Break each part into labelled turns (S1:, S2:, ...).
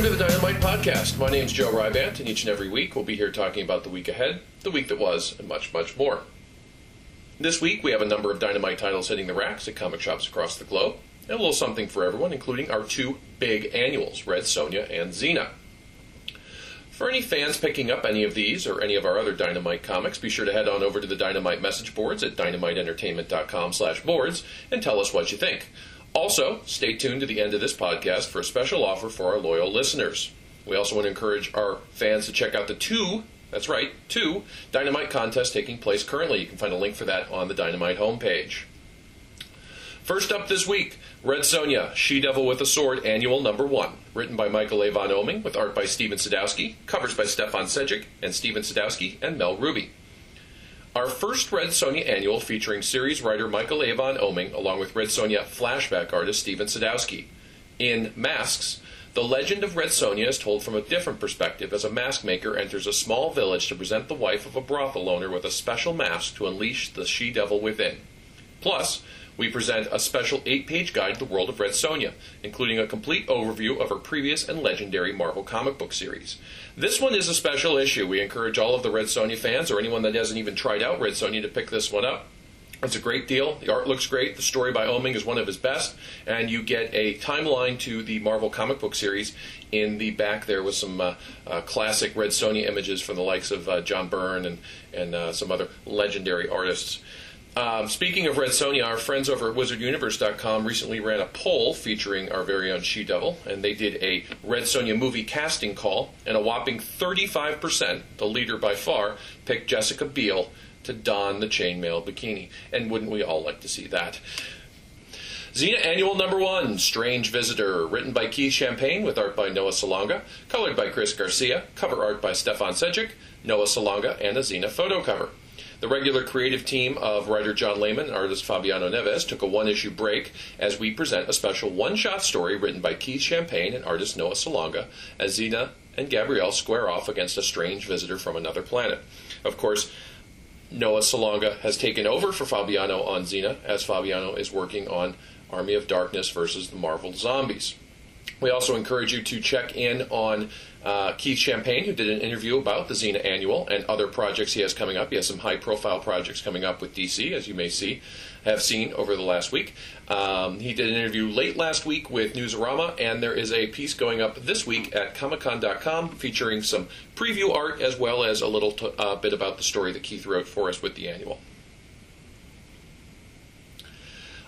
S1: Welcome to the Dynamite Podcast. My name is Joe Rybandt, and each and every week we'll be here talking about the week ahead, the week that was, and much, much more. This week we have a number of Dynamite titles hitting the racks at comic shops across the globe, and a little something for everyone, including our two big annuals, Red Sonja and Xena. For any fans picking up any of these or any of our other Dynamite comics, be sure to head on over to the Dynamite message boards at dynamiteentertainment.com slash boards and tell us what you think. Also, stay tuned to the end of this podcast for a special offer for our loyal listeners. We also want to encourage our fans to check out the two, that's right, two Dynamite contests taking place currently. You can find a link for that on the Dynamite homepage. First up this week, Red Sonja, She Devil with a Sword, Annual Number One, written by Michael Avon Oeming, with art by Steven Sadowski, covers by Stefan Sejic and Steven Sadowski and Mel Rubi. Our first Red Sonja annual featuring series writer Michael Avon von Oeming along with Red Sonja flashback artist Steven Sadowski. In Masks, the legend of Red Sonja is told from a different perspective as a mask maker enters a small village to present the wife of a brothel owner with a special mask to unleash the she devil within. Plus, we present a special eight page guide to the world of Red Sonja, including a complete overview of her previous and legendary Marvel comic book series. This one is a special issue. We encourage all of the Red Sonja fans or anyone that hasn't even tried out Red Sonja to pick this one up. It's a great deal. The art looks great. The story by Oeming is one of his best. And you get a timeline to the Marvel comic book series in the back there with some uh, uh, classic Red Sonja images from the likes of uh, John Byrne and, and uh, some other legendary artists. Um, speaking of Red Sonja, our friends over at WizardUniverse.com recently ran a poll featuring our very own She Devil, and they did a Red Sonja movie casting call, and a whopping 35%, the leader by far, picked Jessica Biel to don the chainmail bikini. And wouldn't we all like to see that? Xena Annual Number One, Strange Visitor, written by Keith Champagne with art by Noah Salonga, colored by Chris Garcia, cover art by Stefan Sejic, Noah Salonga, and a Xena photo cover. The regular creative team of writer John Layman and artist Fabiano Neves took a one issue break as we present a special one shot story written by Keith Champagne and artist Noah Salonga as Xena and Gabrielle square off against a strange visitor from another planet. Of course, Noah Salonga has taken over for Fabiano on Xena as Fabiano is working on Army of Darkness versus the Marvel Zombies. We also encourage you to check in on uh, Keith Champagne, who did an interview about the Xena Annual and other projects he has coming up. He has some high profile projects coming up with DC, as you may see, have seen over the last week. Um, he did an interview late last week with Newsarama, and there is a piece going up this week at ComicCon.com featuring some preview art as well as a little t- uh, bit about the story that Keith wrote for us with the annual.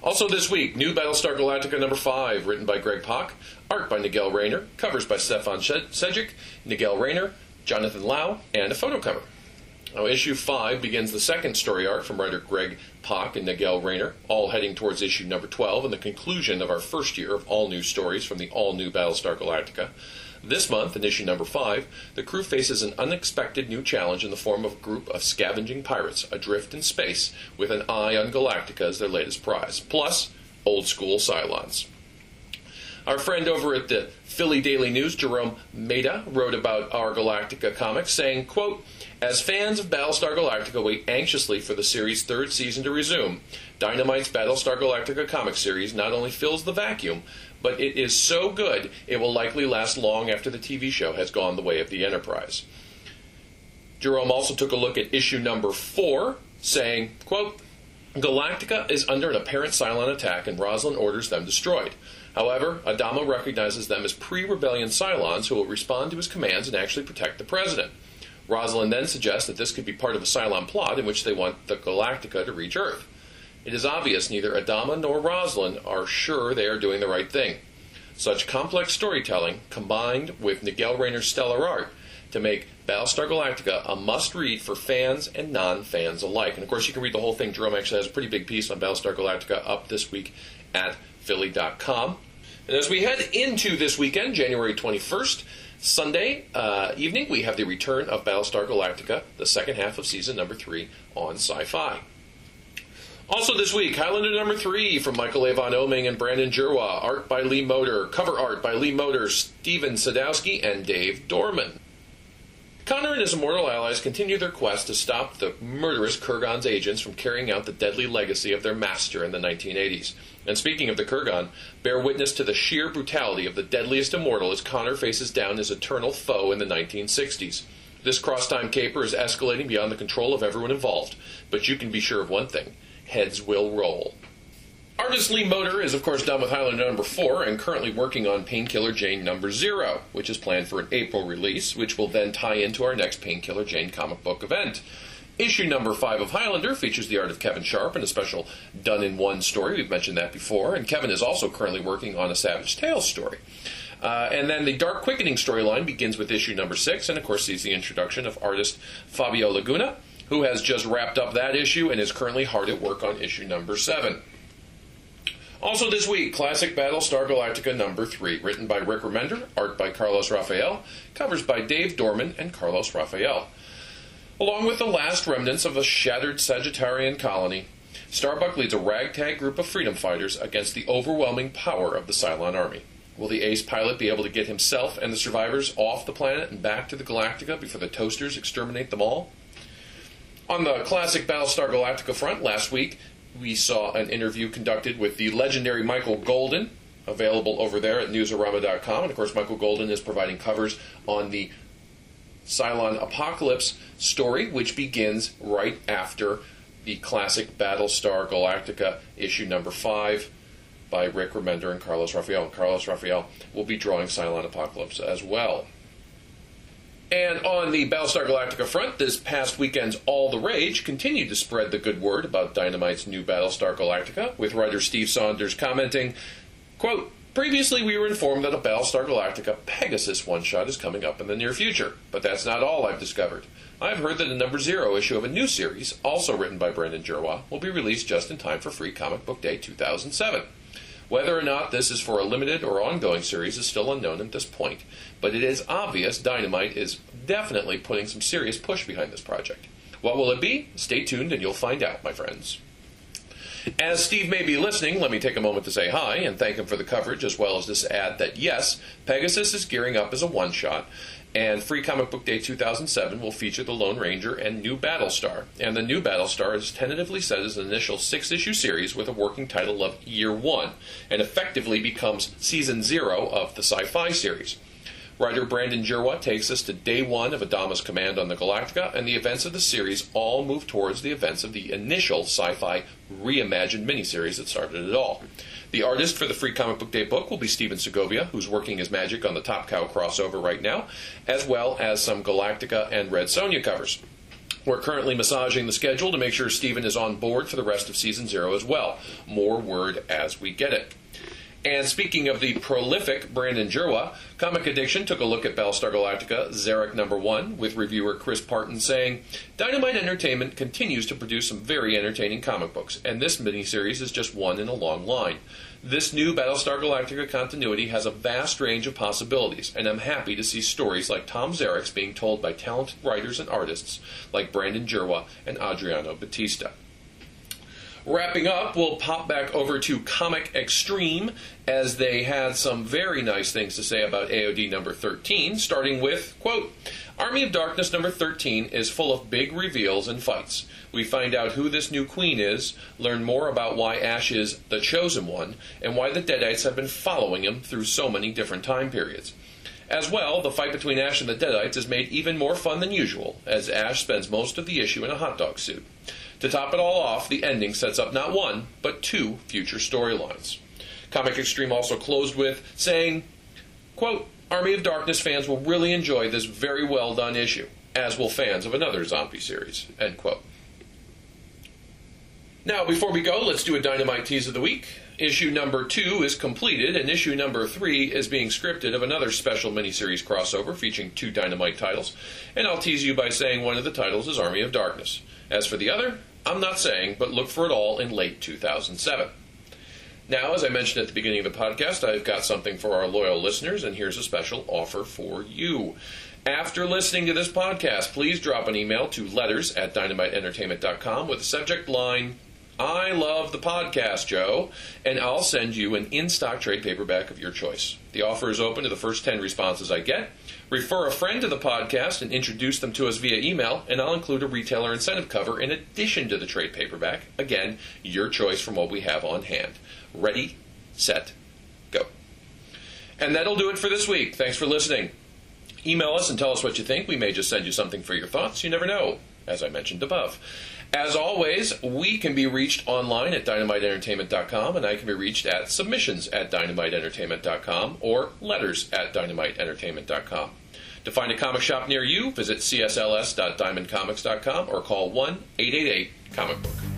S1: Also this week, new Battlestar Galactica number 5, written by Greg Pak, art by Nigel Raynor, covers by Stefan Sejic, Nigel Raynor, Jonathan Lau, and a photo cover. Now, issue 5 begins the second story arc from writer Greg Pak and Nigel Raynor, all heading towards issue number 12 and the conclusion of our first year of all new stories from the all new Battlestar Galactica. This month, in issue number 5, the crew faces an unexpected new challenge in the form of a group of scavenging pirates adrift in space with an eye on Galactica as their latest prize, plus old school Cylons. Our friend over at the Philly Daily News, Jerome Maida, wrote about our Galactica comics, saying, quote, As fans of Battlestar Galactica wait anxiously for the series' third season to resume, Dynamite's Battlestar Galactica comic series not only fills the vacuum, but it is so good it will likely last long after the TV show has gone the way of the Enterprise. Jerome also took a look at issue number four, saying, quote, Galactica is under an apparent Cylon attack and Roslin orders them destroyed. However, Adama recognizes them as pre-rebellion Cylons who will respond to his commands and actually protect the president. Roslin then suggests that this could be part of a Cylon plot in which they want the Galactica to reach Earth. It is obvious neither Adama nor Roslin are sure they are doing the right thing. Such complex storytelling, combined with Nigel Raynor's stellar art, to make Battlestar Galactica a must read for fans and non fans alike. And of course, you can read the whole thing. Jerome actually has a pretty big piece on Battlestar Galactica up this week at Philly.com. And as we head into this weekend, January 21st, Sunday uh, evening, we have the return of Battlestar Galactica, the second half of season number three on Sci Fi. Also this week, Highlander number three from Michael Avon Oeming and Brandon Jerwa. Art by Lee Moder. Cover art by Lee Moder, Steven Sadowski, and Dave Dorman. Connor and his immortal allies continue their quest to stop the murderous Kurgan's agents from carrying out the deadly legacy of their master in the 1980s. And speaking of the Kurgan, bear witness to the sheer brutality of the deadliest immortal as Connor faces down his eternal foe in the 1960s. This cross-time caper is escalating beyond the control of everyone involved, but you can be sure of one thing heads will roll. Artist Lee Moder is, of course, done with Highlander number 4 and currently working on Painkiller Jane number 0, which is planned for an April release, which will then tie into our next Painkiller Jane comic book event. Issue number 5 of Highlander features the art of Kevin Sharpe and a special done in one story. We've mentioned that before. And Kevin is also currently working on a Savage Tales story. Uh, and then the Dark Quickening storyline begins with issue number 6 and, of course, sees the introduction of artist Fabio Laguna, who has just wrapped up that issue and is currently hard at work on issue number 7. Also this week, Classic Battlestar Galactica number 3, written by Rick Remender, art by Carlos Rafael, covers by Dave Dorman and Carlos Rafael. Along with the last remnants of a shattered Sagittarian colony, Starbuck leads a ragtag group of freedom fighters against the overwhelming power of the Cylon army. Will the ace pilot be able to get himself and the survivors off the planet and back to the Galactica before the toasters exterminate them all? On the classic Battlestar Galactica front, last week, we saw an interview conducted with the legendary Michael Golden, available over there at newsarama.com. And of course, Michael Golden is providing covers on the Cylon Apocalypse story, which begins right after the classic Battlestar Galactica issue number five by Rick Remender and Carlos Rafael. And Carlos Rafael will be drawing Cylon Apocalypse as well. And on the Battlestar Galactica front, this past weekend's All the Rage continued to spread the good word about Dynamite's new Battlestar Galactica, with writer Steve Saunders commenting, quote, Previously, we were informed that a Battlestar Galactica Pegasus one shot is coming up in the near future, but that's not all I've discovered. I've heard that a number zero issue of a new series, also written by Brandon Jerwa, will be released just in time for Free Comic Book Day 2007. Whether or not this is for a limited or ongoing series is still unknown at this point, but it is obvious Dynamite is definitely putting some serious push behind this project. What will it be? Stay tuned and you'll find out, my friends. As Steve may be listening, let me take a moment to say hi and thank him for the coverage, as well as this ad that yes, Pegasus is gearing up as a one shot, and Free Comic Book Day 2007 will feature the Lone Ranger and new Battlestar. And the new Battlestar is tentatively set as an initial six issue series with a working title of Year One, and effectively becomes Season Zero of the sci fi series. Writer Brandon Jerwa takes us to day one of Adama's command on the Galactica, and the events of the series all move towards the events of the initial sci fi reimagined miniseries that started it all. The artist for the Free Comic Book Day book will be Stephen Segovia, who's working his magic on the Top Cow crossover right now, as well as some Galactica and Red Sonja covers. We're currently massaging the schedule to make sure Stephen is on board for the rest of season zero as well. More word as we get it. And speaking of the prolific Brandon Jerwa, Comic Addiction took a look at Battlestar Galactica Zarek number 1 with reviewer Chris Parton saying, Dynamite Entertainment continues to produce some very entertaining comic books, and this miniseries is just one in a long line. This new Battlestar Galactica continuity has a vast range of possibilities, and I'm happy to see stories like Tom Zarek's being told by talented writers and artists like Brandon Jerwa and Adriano Batista. Wrapping up, we'll pop back over to Comic Extreme as they had some very nice things to say about AOD number 13, starting with, quote, Army of Darkness number 13 is full of big reveals and fights. We find out who this new queen is, learn more about why Ash is the chosen one, and why the Deadites have been following him through so many different time periods. As well, the fight between Ash and the Deadites is made even more fun than usual, as Ash spends most of the issue in a hot dog suit. To top it all off, the ending sets up not one, but two future storylines. Comic Extreme also closed with saying, quote, Army of Darkness fans will really enjoy this very well done issue, as will fans of another zombie series, end quote. Now, before we go, let's do a Dynamite tease of the week. Issue number two is completed, and issue number three is being scripted of another special miniseries crossover featuring two Dynamite titles. And I'll tease you by saying one of the titles is Army of Darkness. As for the other, I'm not saying, but look for it all in late 2007. Now, as I mentioned at the beginning of the podcast, I've got something for our loyal listeners, and here's a special offer for you. After listening to this podcast, please drop an email to letters at dynamiteentertainment.com with the subject line I love the podcast, Joe, and I'll send you an in stock trade paperback of your choice. The offer is open to the first 10 responses I get. Refer a friend to the podcast and introduce them to us via email, and I'll include a retailer incentive cover in addition to the trade paperback. Again, your choice from what we have on hand. Ready, set, go. And that'll do it for this week. Thanks for listening. Email us and tell us what you think. We may just send you something for your thoughts. You never know, as I mentioned above. As always, we can be reached online at dynamiteentertainment.com, and I can be reached at submissions at dynamiteentertainment.com or letters at dynamiteentertainment.com. To find a comic shop near you, visit csls.diamondcomics.com or call 1 888 Comic Book.